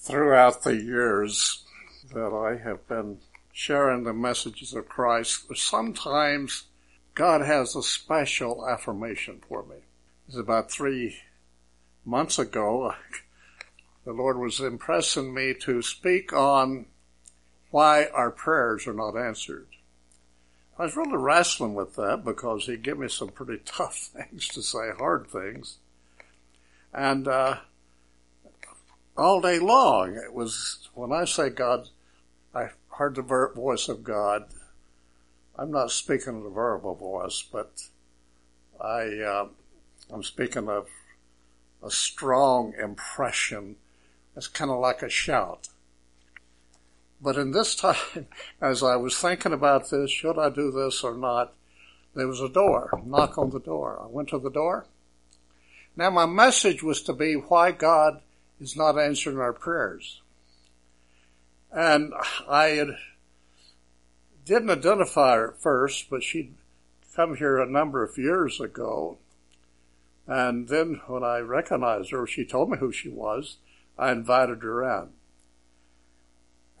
throughout the years that I have been sharing the messages of Christ, sometimes God has a special affirmation for me. It was about three months ago. The Lord was impressing me to speak on why our prayers are not answered. I was really wrestling with that because He gave me some pretty tough things to say, hard things. And, uh, all day long. It was, when I say God, I heard the voice of God. I'm not speaking of a verbal voice, but I, uh, I'm speaking of a strong impression. It's kind of like a shout. But in this time, as I was thinking about this, should I do this or not, there was a door, knock on the door. I went to the door. Now my message was to be why God is not answering our prayers. And I didn't identify her at first, but she'd come here a number of years ago. And then when I recognized her, she told me who she was. I invited her in.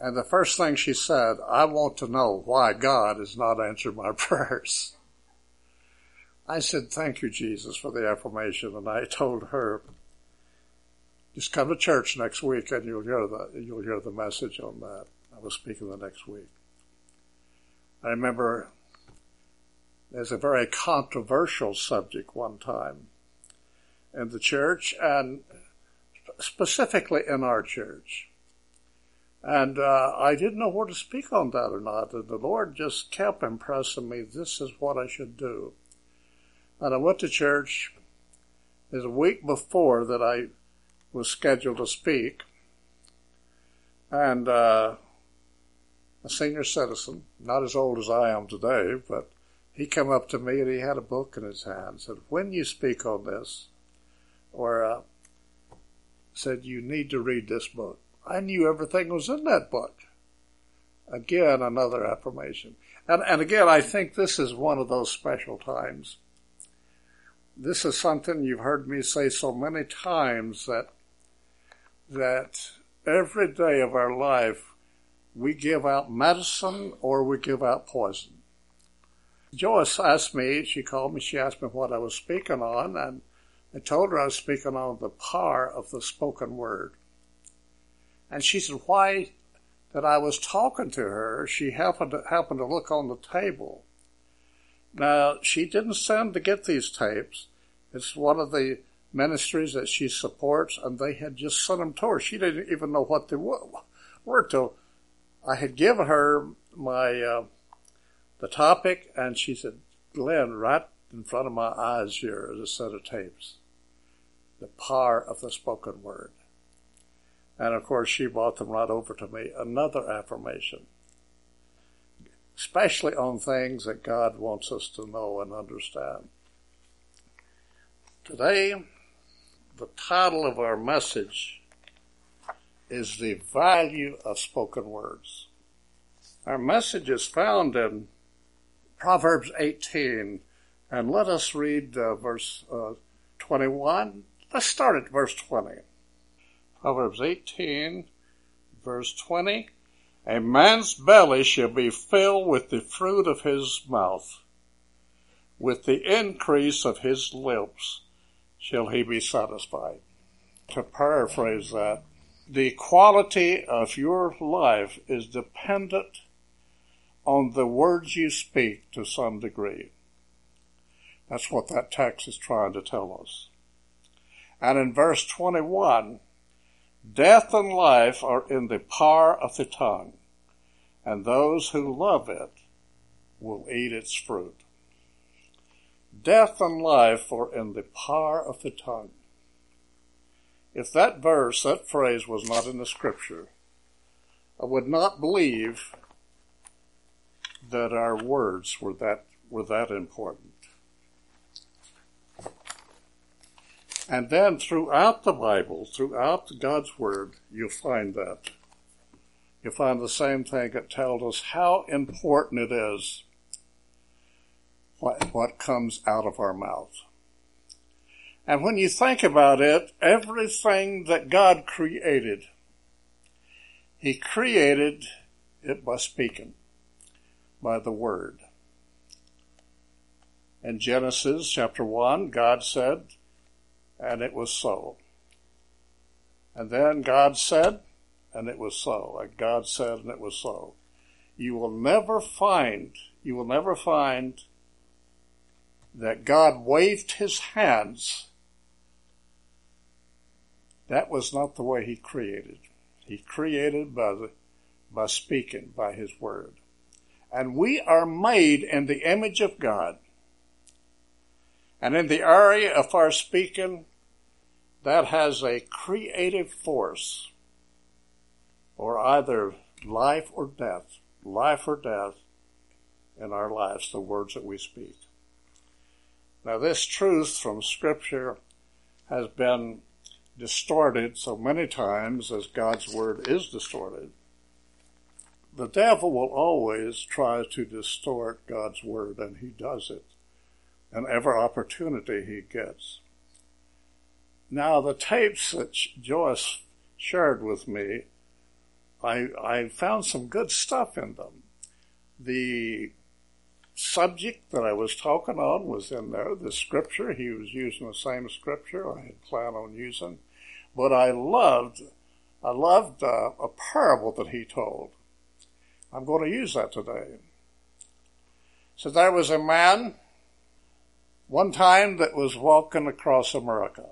And the first thing she said, I want to know why God has not answered my prayers. I said, thank you, Jesus, for the affirmation. And I told her, just come to church next week and you'll hear the, you'll hear the message on that. I was speaking the next week. I remember there's a very controversial subject one time in the church and specifically in our church. And uh, I didn't know where to speak on that or not. And the Lord just kept impressing me, this is what I should do. And I went to church. It was a week before that I was scheduled to speak. And uh, a senior citizen, not as old as I am today, but he came up to me and he had a book in his hand. and Said, "When you speak on this, or uh, said you need to read this book." I knew everything was in that book. Again, another affirmation. And, and again, I think this is one of those special times this is something you've heard me say so many times that that every day of our life we give out medicine or we give out poison. Joyce asked me, she called me, she asked me what I was speaking on, and I told her I was speaking on the power of the spoken word. And she said, why that I was talking to her, she happened to, happened to look on the table. Now, she didn't send to get these tapes. It's one of the ministries that she supports, and they had just sent them to her. She didn't even know what they were till I had given her my uh, the topic, and she said, "Glenn, right in front of my eyes here is a set of tapes. The power of the spoken word." And of course, she brought them right over to me. Another affirmation, especially on things that God wants us to know and understand. Today, the title of our message is The Value of Spoken Words. Our message is found in Proverbs 18, and let us read uh, verse uh, 21. Let's start at verse 20. Proverbs 18, verse 20. A man's belly shall be filled with the fruit of his mouth, with the increase of his lips shall he be satisfied. To paraphrase that, the quality of your life is dependent on the words you speak to some degree. That's what that text is trying to tell us. And in verse 21, death and life are in the power of the tongue, and those who love it will eat its fruit. Death and life are in the power of the tongue. If that verse, that phrase was not in the scripture, I would not believe that our words were that, were that important. And then throughout the Bible, throughout God's Word, you'll find that. You'll find the same thing. It tells us how important it is what, what comes out of our mouth. And when you think about it, everything that God created He created it by speaking, by the word. In Genesis chapter 1, God said, and it was so. And then God said, and it was so. And God said, and it was so. You will never find, you will never find that God waved his hands. That was not the way he created. He created by the, by speaking, by his word. And we are made in the image of God. And in the area of our speaking, that has a creative force, or either life or death, life or death in our lives, the words that we speak. Now, this truth from Scripture has been distorted so many times as God's Word is distorted. The devil will always try to distort God's Word, and he does it and every opportunity he gets. Now, the tapes that Joyce shared with me, I, I found some good stuff in them. The subject that I was talking on was in there. The scripture, he was using the same scripture I had planned on using. But I loved, I loved uh, a parable that he told. I'm going to use that today. So there was a man one time that was walking across America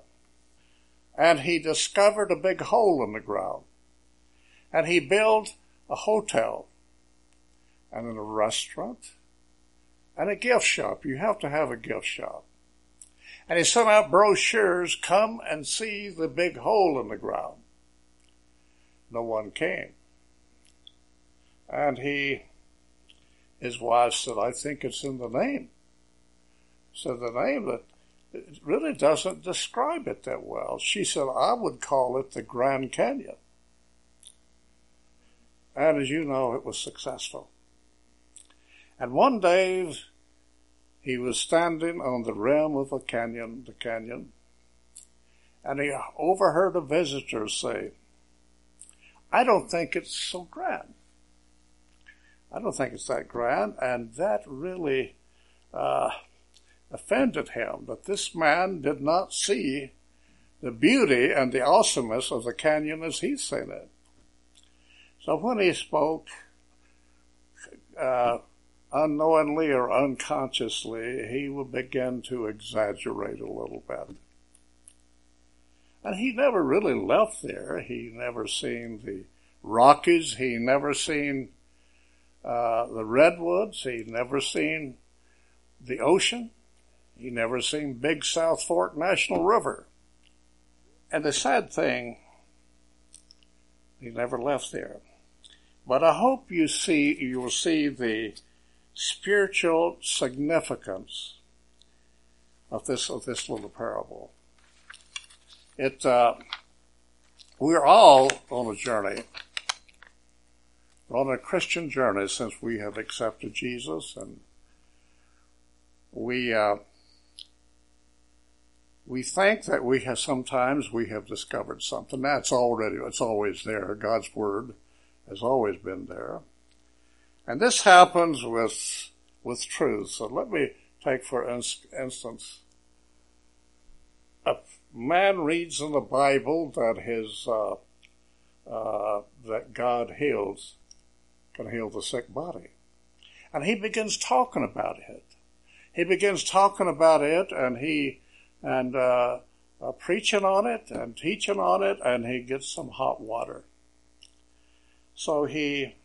and he discovered a big hole in the ground and he built a hotel and a restaurant and a gift shop. You have to have a gift shop. And he sent out brochures, come and see the big hole in the ground. No one came. And he, his wife said, I think it's in the name. So the name that it really doesn't describe it that well. She said, I would call it the Grand Canyon. And as you know, it was successful. And one day, he was standing on the rim of a canyon, the canyon, and he overheard a visitor say, I don't think it's so grand. I don't think it's that grand. And that really, uh, offended him that this man did not see the beauty and the awesomeness of the canyon as he's seen it. So when he spoke, uh, unknowingly or unconsciously, he would begin to exaggerate a little bit. And he never really left there. He never seen the Rockies. He never seen uh, the redwoods. He never seen the ocean. He never seen Big South Fork National River. And the sad thing, he never left there. But I hope you see, you will see the spiritual significance of this, of this little parable. It, uh, we're all on a journey. We're on a Christian journey since we have accepted Jesus and we, uh, we think that we have sometimes we have discovered something. That's already, it's always there. God's Word has always been there. And this happens with, with truth. So let me take for instance, a man reads in the Bible that his, uh, uh, that God heals, can heal the sick body. And he begins talking about it. He begins talking about it and he, and uh, uh, preaching on it and teaching on it, and he gets some hot water. So he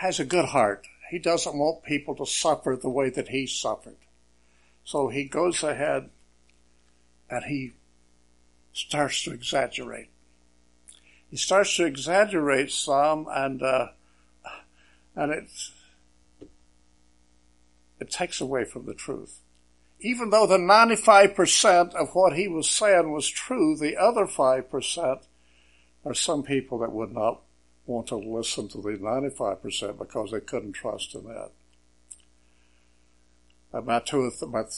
has a good heart. He doesn't want people to suffer the way that he suffered. So he goes ahead and he starts to exaggerate. He starts to exaggerate some, and uh, and it it takes away from the truth even though the 95% of what he was saying was true, the other 5% are some people that would not want to listen to the 95% because they couldn't trust in that. About two, about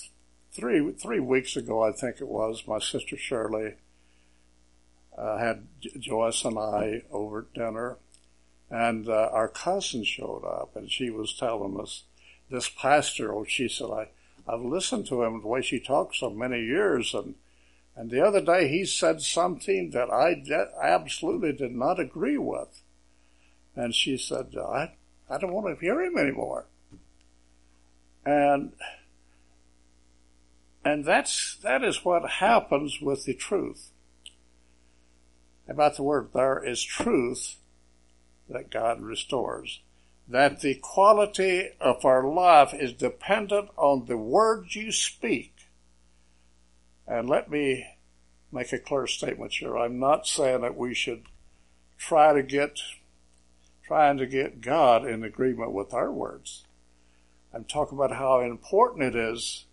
three, three weeks ago, I think it was, my sister Shirley uh, had Joyce and I over at dinner, and uh, our cousin showed up, and she was telling us this pastor. Oh, she said, "I I've listened to him the way she talks so many years, and and the other day he said something that I de- absolutely did not agree with." And she said, "I I don't want to hear him anymore." And and that's that is what happens with the truth about the word. There is truth that God restores. That the quality of our life is dependent on the words you speak. And let me make a clear statement here. I'm not saying that we should try to get, trying to get God in agreement with our words. I'm talking about how important it is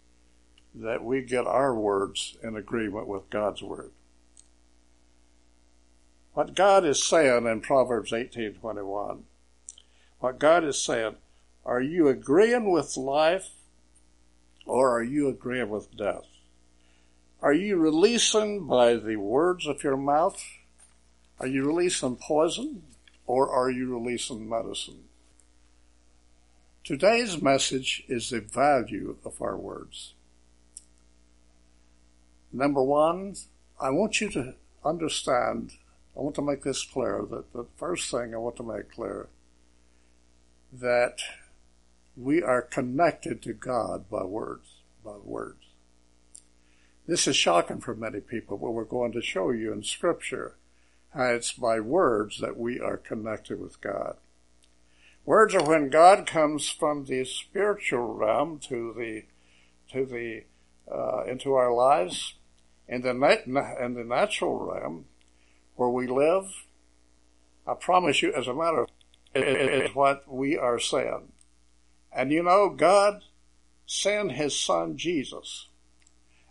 that we get our words in agreement with God's word. What God is saying in Proverbs 18:21, what God is saying, are you agreeing with life or are you agreeing with death? Are you releasing by the words of your mouth? Are you releasing poison or are you releasing medicine? Today's message is the value of our words. Number one, I want you to understand I want to make this clear that the first thing I want to make clear that we are connected to God by words, by words. This is shocking for many people, but we're going to show you in scripture how it's by words that we are connected with God. Words are when God comes from the spiritual realm to the, to the, uh, into our lives in the, nat- in the natural realm where we live, I promise you, as a matter of is what we are saying. And you know, God sent His Son Jesus,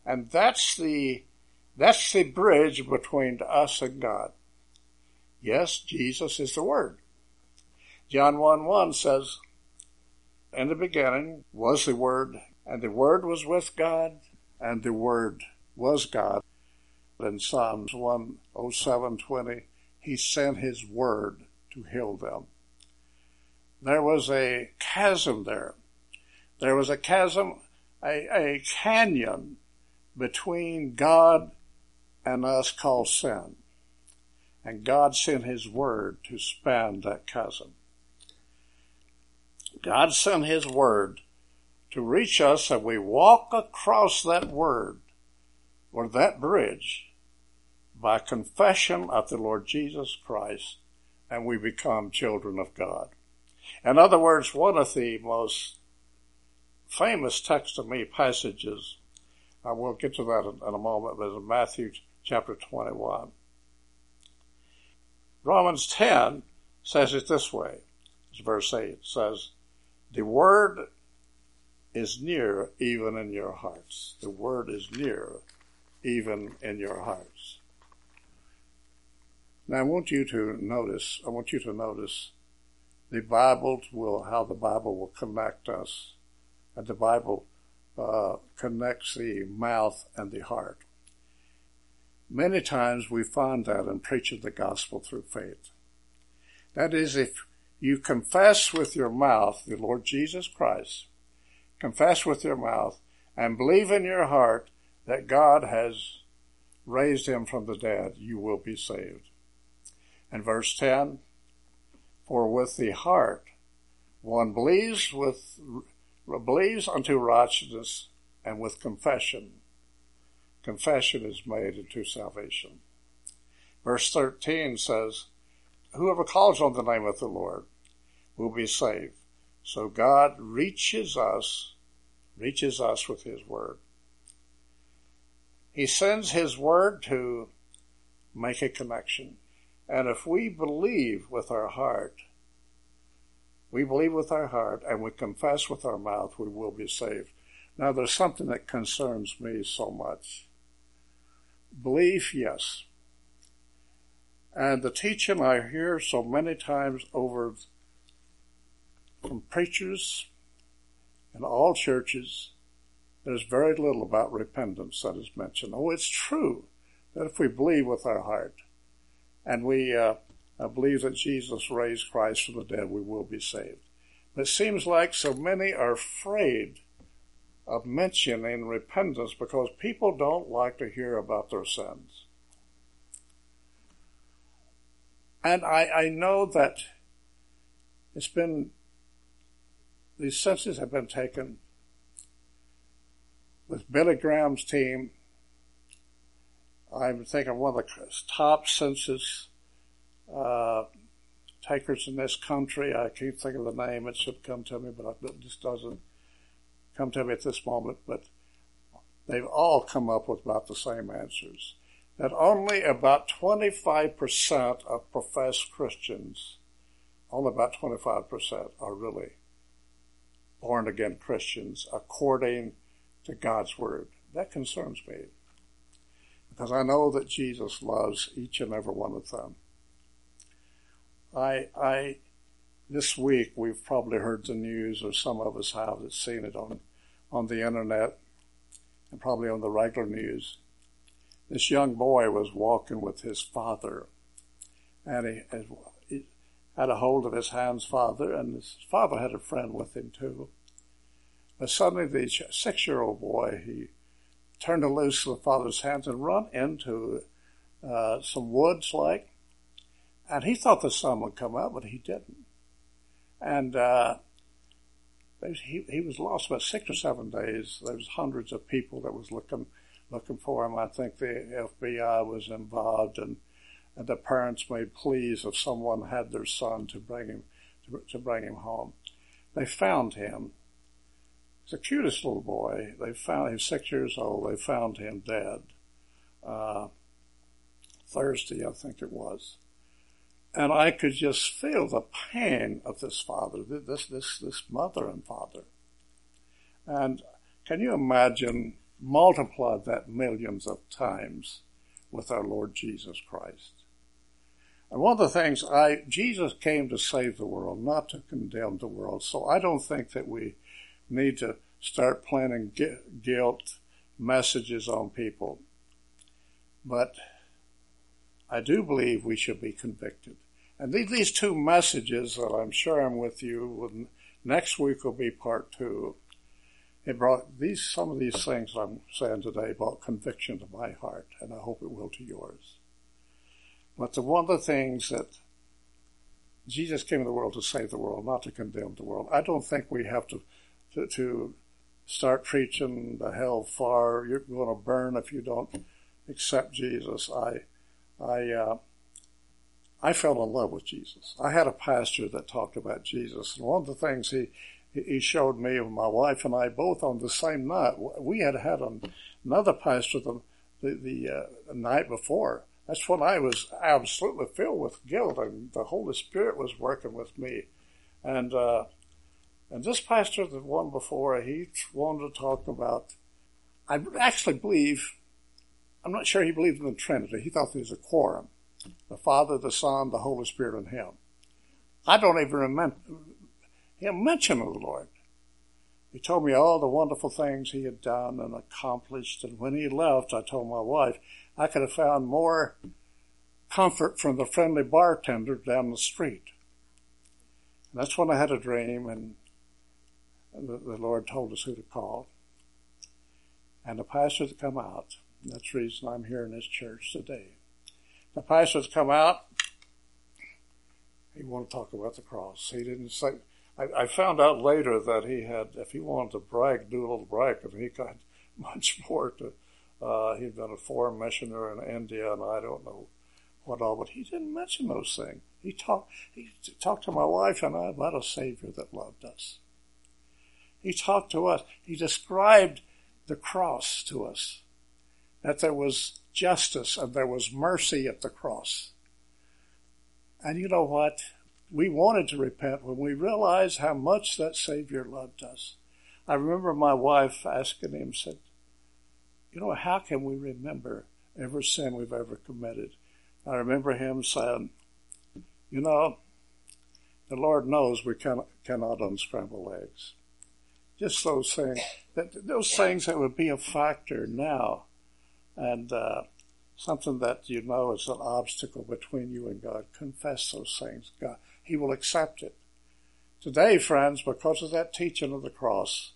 and that's the that's the bridge between us and God. Yes, Jesus is the Word. John 1 1 says, In the beginning was the Word, and the Word was with God, and the Word was God in Psalms 107:20, he sent his word to heal them. There was a chasm there. There was a chasm, a, a canyon between God and us called sin. And God sent his word to span that chasm. God sent his word to reach us and we walk across that word or that bridge by confession of the Lord Jesus Christ, and we become children of God. In other words, one of the most famous text to me passages, I will get to that in, in a moment, but in Matthew chapter 21. Romans 10 says it this way. It's verse 8. It says, The word is near even in your hearts. The word is near even in your hearts. Now I want you to notice, I want you to notice the Bible will, how the Bible will connect us. And the Bible uh, connects the mouth and the heart. Many times we find that in preaching the gospel through faith. That is, if you confess with your mouth the Lord Jesus Christ, confess with your mouth, and believe in your heart that God has raised him from the dead, you will be saved. And verse 10, for with the heart one believes with, believes unto righteousness and with confession. Confession is made into salvation. Verse 13 says, whoever calls on the name of the Lord will be saved. So God reaches us, reaches us with His Word. He sends His Word to make a connection. And if we believe with our heart, we believe with our heart and we confess with our mouth, we will be saved. Now there's something that concerns me so much. Belief, yes. And the teaching I hear so many times over from preachers in all churches there's very little about repentance that is mentioned. Oh, it's true that if we believe with our heart, and we uh, believe that Jesus raised Christ from the dead, we will be saved. But it seems like so many are afraid of mentioning repentance because people don't like to hear about their sins. And I, I know that it's been, these censuses have been taken with Billy Graham's team. I'm thinking one of the top census uh, takers in this country. I can't think of the name. It should come to me, but it just doesn't come to me at this moment. But they've all come up with about the same answers. That only about 25% of professed Christians, only about 25% are really born again Christians according to God's Word. That concerns me because I know that Jesus loves each and every one of them. I, I, this week we've probably heard the news, or some of us have seen it on, on the internet and probably on the regular news. This young boy was walking with his father, and he, he had a hold of his hand's father, and his father had a friend with him too. But suddenly, the six-year-old boy he turned loose the father's hands and run into uh, some woods, like, and he thought the sun would come out, but he didn't. And uh, he he was lost about six or seven days. There was hundreds of people that was looking looking for him. I think the FBI was involved, and, and the parents made pleas if someone had their son to bring him to, to bring him home. They found him. He's the cutest little boy. They found him six years old. They found him dead. Uh, Thursday, I think it was and I could just feel the pain of this father, this, this, this mother and father. And can you imagine multiply that millions of times with our Lord Jesus Christ? And one of the things I, Jesus came to save the world, not to condemn the world. So I don't think that we need to start planting guilt messages on people. But I do believe we should be convicted. And these two messages that I'm sharing with you next week will be part two. It brought these, some of these things I'm saying today brought conviction to my heart, and I hope it will to yours. But the one of the things that Jesus came in the world to save the world, not to condemn the world. I don't think we have to, to, to start preaching the hell far. You're going to burn if you don't accept Jesus. I, I, uh, I fell in love with Jesus. I had a pastor that talked about Jesus, and one of the things he he showed me my wife and I both on the same night. We had had another pastor the the, the uh, night before. That's when I was absolutely filled with guilt, and the Holy Spirit was working with me. And uh, and this pastor, the one before, he wanted to talk about. I actually believe. I'm not sure he believed in the Trinity. He thought there was a quorum the Father, the Son, the Holy Spirit, and Him. I don't even remember him mention the Lord. He told me all the wonderful things he had done and accomplished, and when he left, I told my wife I could have found more comfort from the friendly bartender down the street. And that's when I had a dream, and the, the Lord told us who to call. And the pastor to come out. That's the reason I'm here in this church today. The pastors come out. He wanted to talk about the cross. He didn't say. I, I found out later that he had, if he wanted to brag, do a little brag, because he got much more to. Uh, he'd been a foreign missionary in India, and I don't know what all, but he didn't mention those things. He talked. He talked to my wife and I about a Savior that loved us. He talked to us. He described the cross to us, that there was justice and there was mercy at the cross. And you know what? We wanted to repent when we realized how much that Savior loved us. I remember my wife asking him, said, you know, how can we remember every sin we've ever committed? I remember him saying, you know, the Lord knows we cannot, cannot unscramble eggs. Just those things, that, those things that would be a factor now and uh, something that you know is an obstacle between you and God, confess those things. God, He will accept it. Today, friends, because of that teaching of the cross,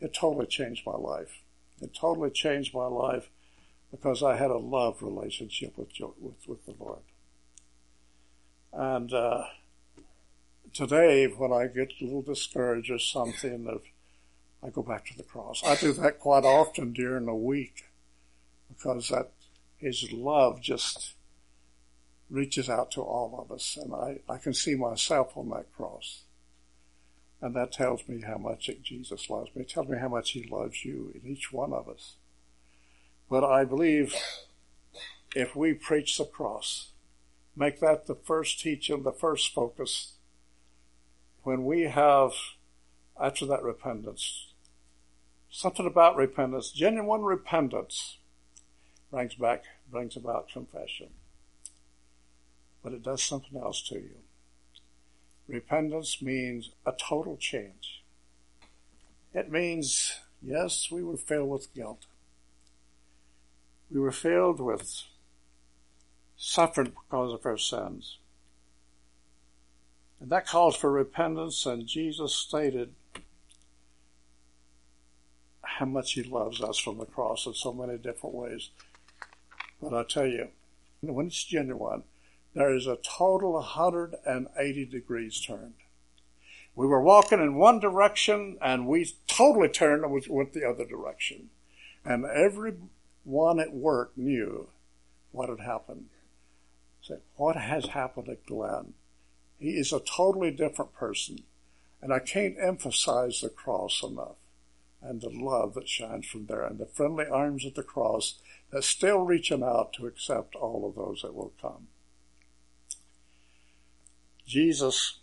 it totally changed my life. It totally changed my life because I had a love relationship with with, with the Lord. And uh, today, when I get a little discouraged or something, I go back to the cross. I do that quite often during the week because that His love just reaches out to all of us, and I, I can see myself on that cross. And that tells me how much Jesus loves me. It tells me how much He loves you in each one of us. But I believe if we preach the cross, make that the first teaching, the first focus, when we have, after that repentance, something about repentance, genuine repentance, brings back, brings about confession. But it does something else to you. Repentance means a total change. It means, yes, we were filled with guilt. We were filled with suffering because of our sins. And that calls for repentance, and Jesus stated how much He loves us from the cross in so many different ways. But I tell you, when it's genuine, there is a total 180 degrees turned. We were walking in one direction and we totally turned and went the other direction. And everyone at work knew what had happened. Said, what has happened to Glenn? He is a totally different person. And I can't emphasize the cross enough and the love that shines from there and the friendly arms of the cross still reaching out to accept all of those that will come. Jesus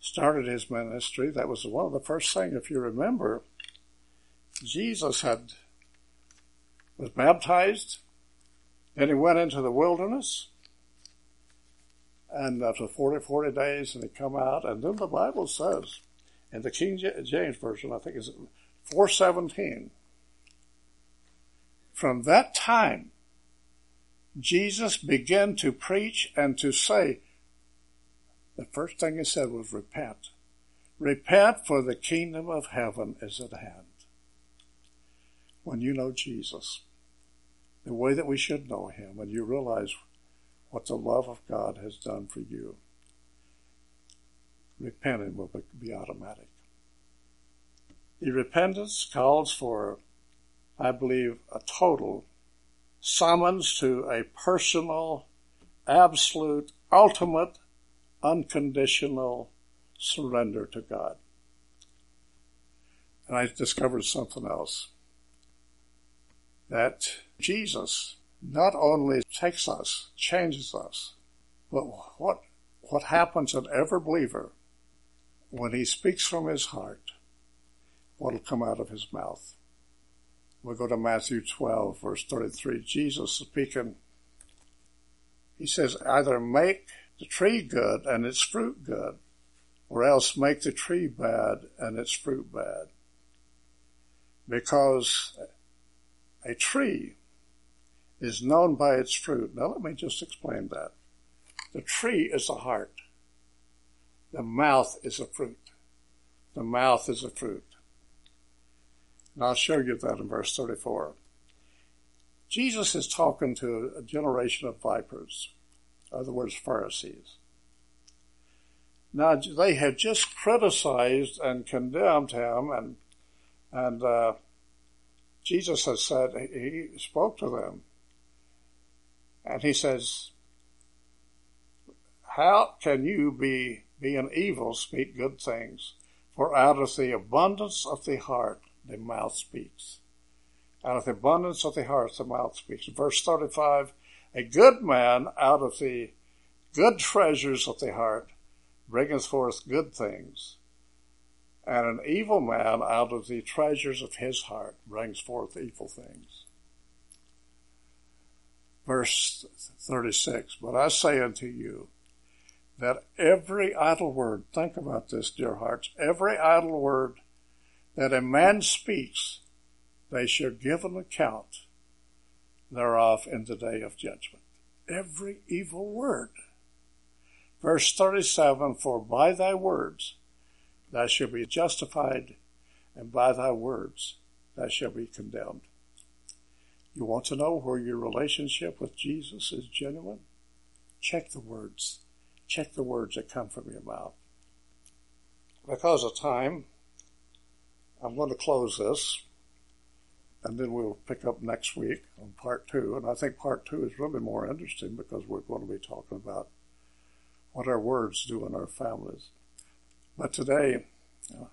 started his ministry. That was one of the first things, if you remember, Jesus had was baptized, then he went into the wilderness, and after 40, 40 days, and he come out, and then the Bible says, in the King James Version, I think it's 417, from that time, Jesus began to preach and to say, the first thing he said was repent. Repent for the kingdom of heaven is at hand. When you know Jesus, the way that we should know him, when you realize what the love of God has done for you, repenting will be automatic. The repentance calls for, I believe, a total summons to a personal, absolute, ultimate unconditional surrender to God. And I discovered something else. That Jesus not only takes us, changes us, but what, what happens in every believer when he speaks from his heart, what will come out of his mouth. We'll go to Matthew 12, verse 33. Jesus speaking, he says, either make the tree good and its fruit good, or else make the tree bad and its fruit bad. Because a tree is known by its fruit. Now let me just explain that. The tree is the heart. The mouth is a fruit. The mouth is a fruit. And I'll show you that in verse 34. Jesus is talking to a generation of vipers other words, Pharisees. Now, they had just criticized and condemned him, and, and uh, Jesus has said, he spoke to them, and he says, How can you be being evil speak good things? For out of the abundance of the heart, the mouth speaks. Out of the abundance of the heart, the mouth speaks. Verse 35, a good man out of the good treasures of the heart bringeth forth good things, and an evil man out of the treasures of his heart brings forth evil things. Verse 36, But I say unto you, that every idle word, think about this, dear hearts, every idle word that a man speaks, they shall give an account thereof in the day of judgment. Every evil word. Verse 37 For by thy words thou shalt be justified, and by thy words thou shalt be condemned. You want to know where your relationship with Jesus is genuine? Check the words. Check the words that come from your mouth. Because of time, I'm going to close this, and then we'll pick up next week on part two. And I think part two is really more interesting because we're going to be talking about what our words do in our families. But today, uh,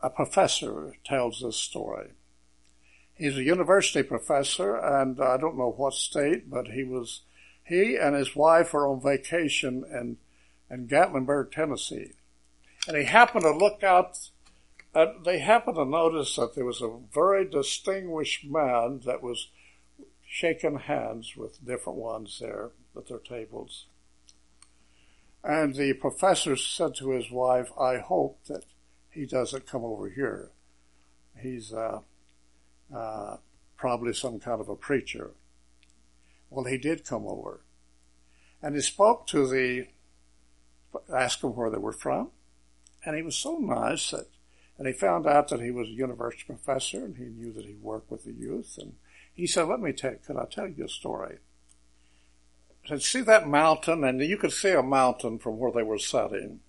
a professor tells this story. He's a university professor, and I don't know what state, but he was he and his wife are on vacation in in Gatlinburg, Tennessee, and he happened to look out. Uh, they happened to notice that there was a very distinguished man that was shaking hands with different ones there at their tables. And the professor said to his wife, I hope that he doesn't come over here. He's uh, uh, probably some kind of a preacher. Well, he did come over. And he spoke to the, asked them where they were from. And he was so nice that, and he found out that he was a university professor and he knew that he worked with the youth. And he said, let me tell, could I tell you a story? He said, see that mountain? And you could see a mountain from where they were sitting.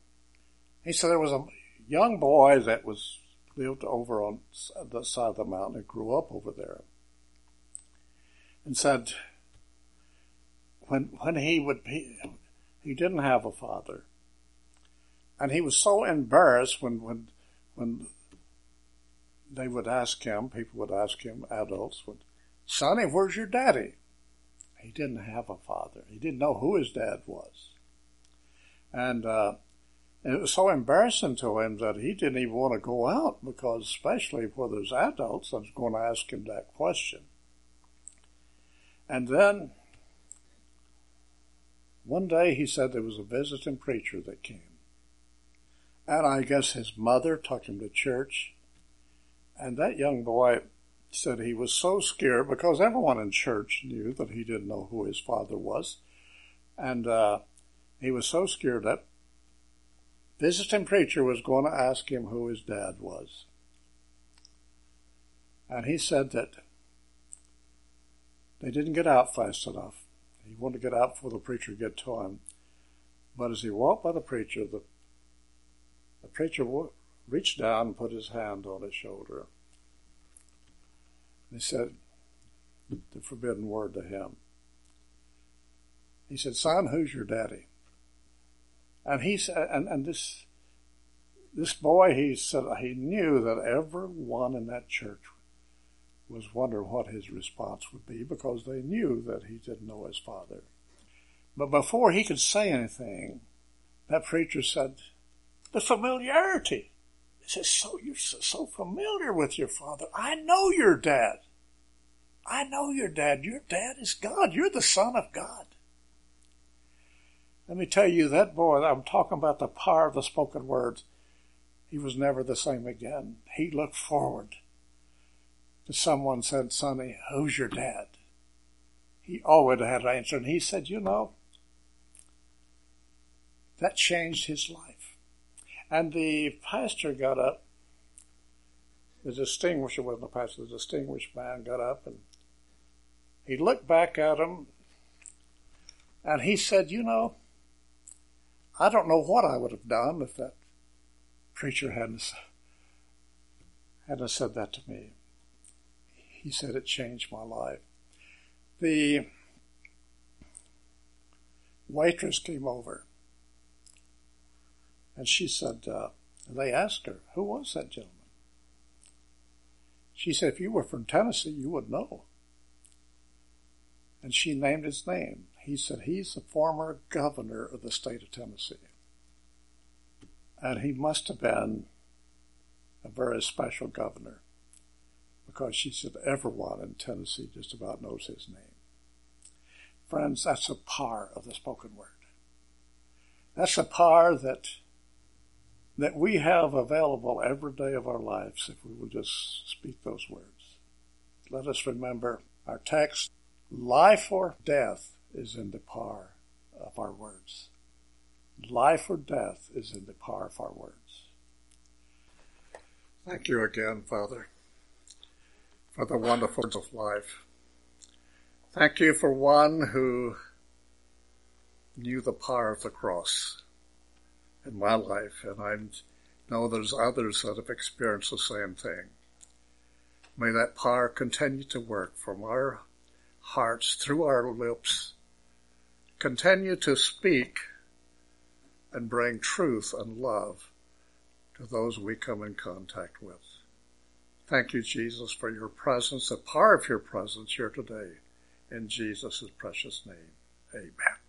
He said there was a young boy that was lived over on the side of the mountain and grew up over there. And said when when he would be he didn't have a father. And he was so embarrassed when when when they would ask him, people would ask him, adults would, Sonny, where's your daddy? He didn't have a father. He didn't know who his dad was. And, uh, it was so embarrassing to him that he didn't even want to go out because, especially for those adults, I was going to ask him that question. And then one day he said there was a visiting preacher that came. And I guess his mother took him to church. And that young boy said he was so scared because everyone in church knew that he didn't know who his father was. And uh, he was so scared that visiting preacher was going to ask him who his dad was. And he said that they didn't get out fast enough. He wanted to get out before the preacher get to him. But as he walked by the preacher, the, the preacher reached down and put his hand on his shoulder. He said the forbidden word to him. He said, son, who's your daddy? And he said, and, and this, this boy, he said, he knew that everyone in that church was wondering what his response would be because they knew that he didn't know his father. But before he could say anything, that preacher said, the familiarity. He says, so you're so familiar with your father. I know your dad. I know your dad. Your dad is God. You're the son of God. Let me tell you, that boy, I'm talking about the power of the spoken words. He was never the same again. He looked forward to someone said, Sonny, who's your dad? He always had an answer. And he said, you know, that changed his life. And the pastor got up. The distinguished, it wasn't the pastor, the distinguished man got up and he looked back at him and he said, You know, I don't know what I would have done if that preacher hadn't, hadn't said that to me. He said it changed my life. The waitress came over and she said, uh, they asked her, who was that gentleman? She said, if you were from Tennessee, you would know. And she named his name. He said, he's the former governor of the state of Tennessee. And he must have been a very special governor because she said everyone in Tennessee just about knows his name. Friends, that's the power of the spoken word. That's the power that that we have available every day of our lives if we will just speak those words. Let us remember Our text, life or death is in the power of our words. Life or death is in the power of our words. Thank you again, Father, for the wonderful of life. Thank you for one who knew the power of the cross in my life, and I know there's others that have experienced the same thing. May that power continue to work from our hearts through our lips, continue to speak and bring truth and love to those we come in contact with. Thank you, Jesus, for your presence, the power of your presence here today. In Jesus' precious name, amen.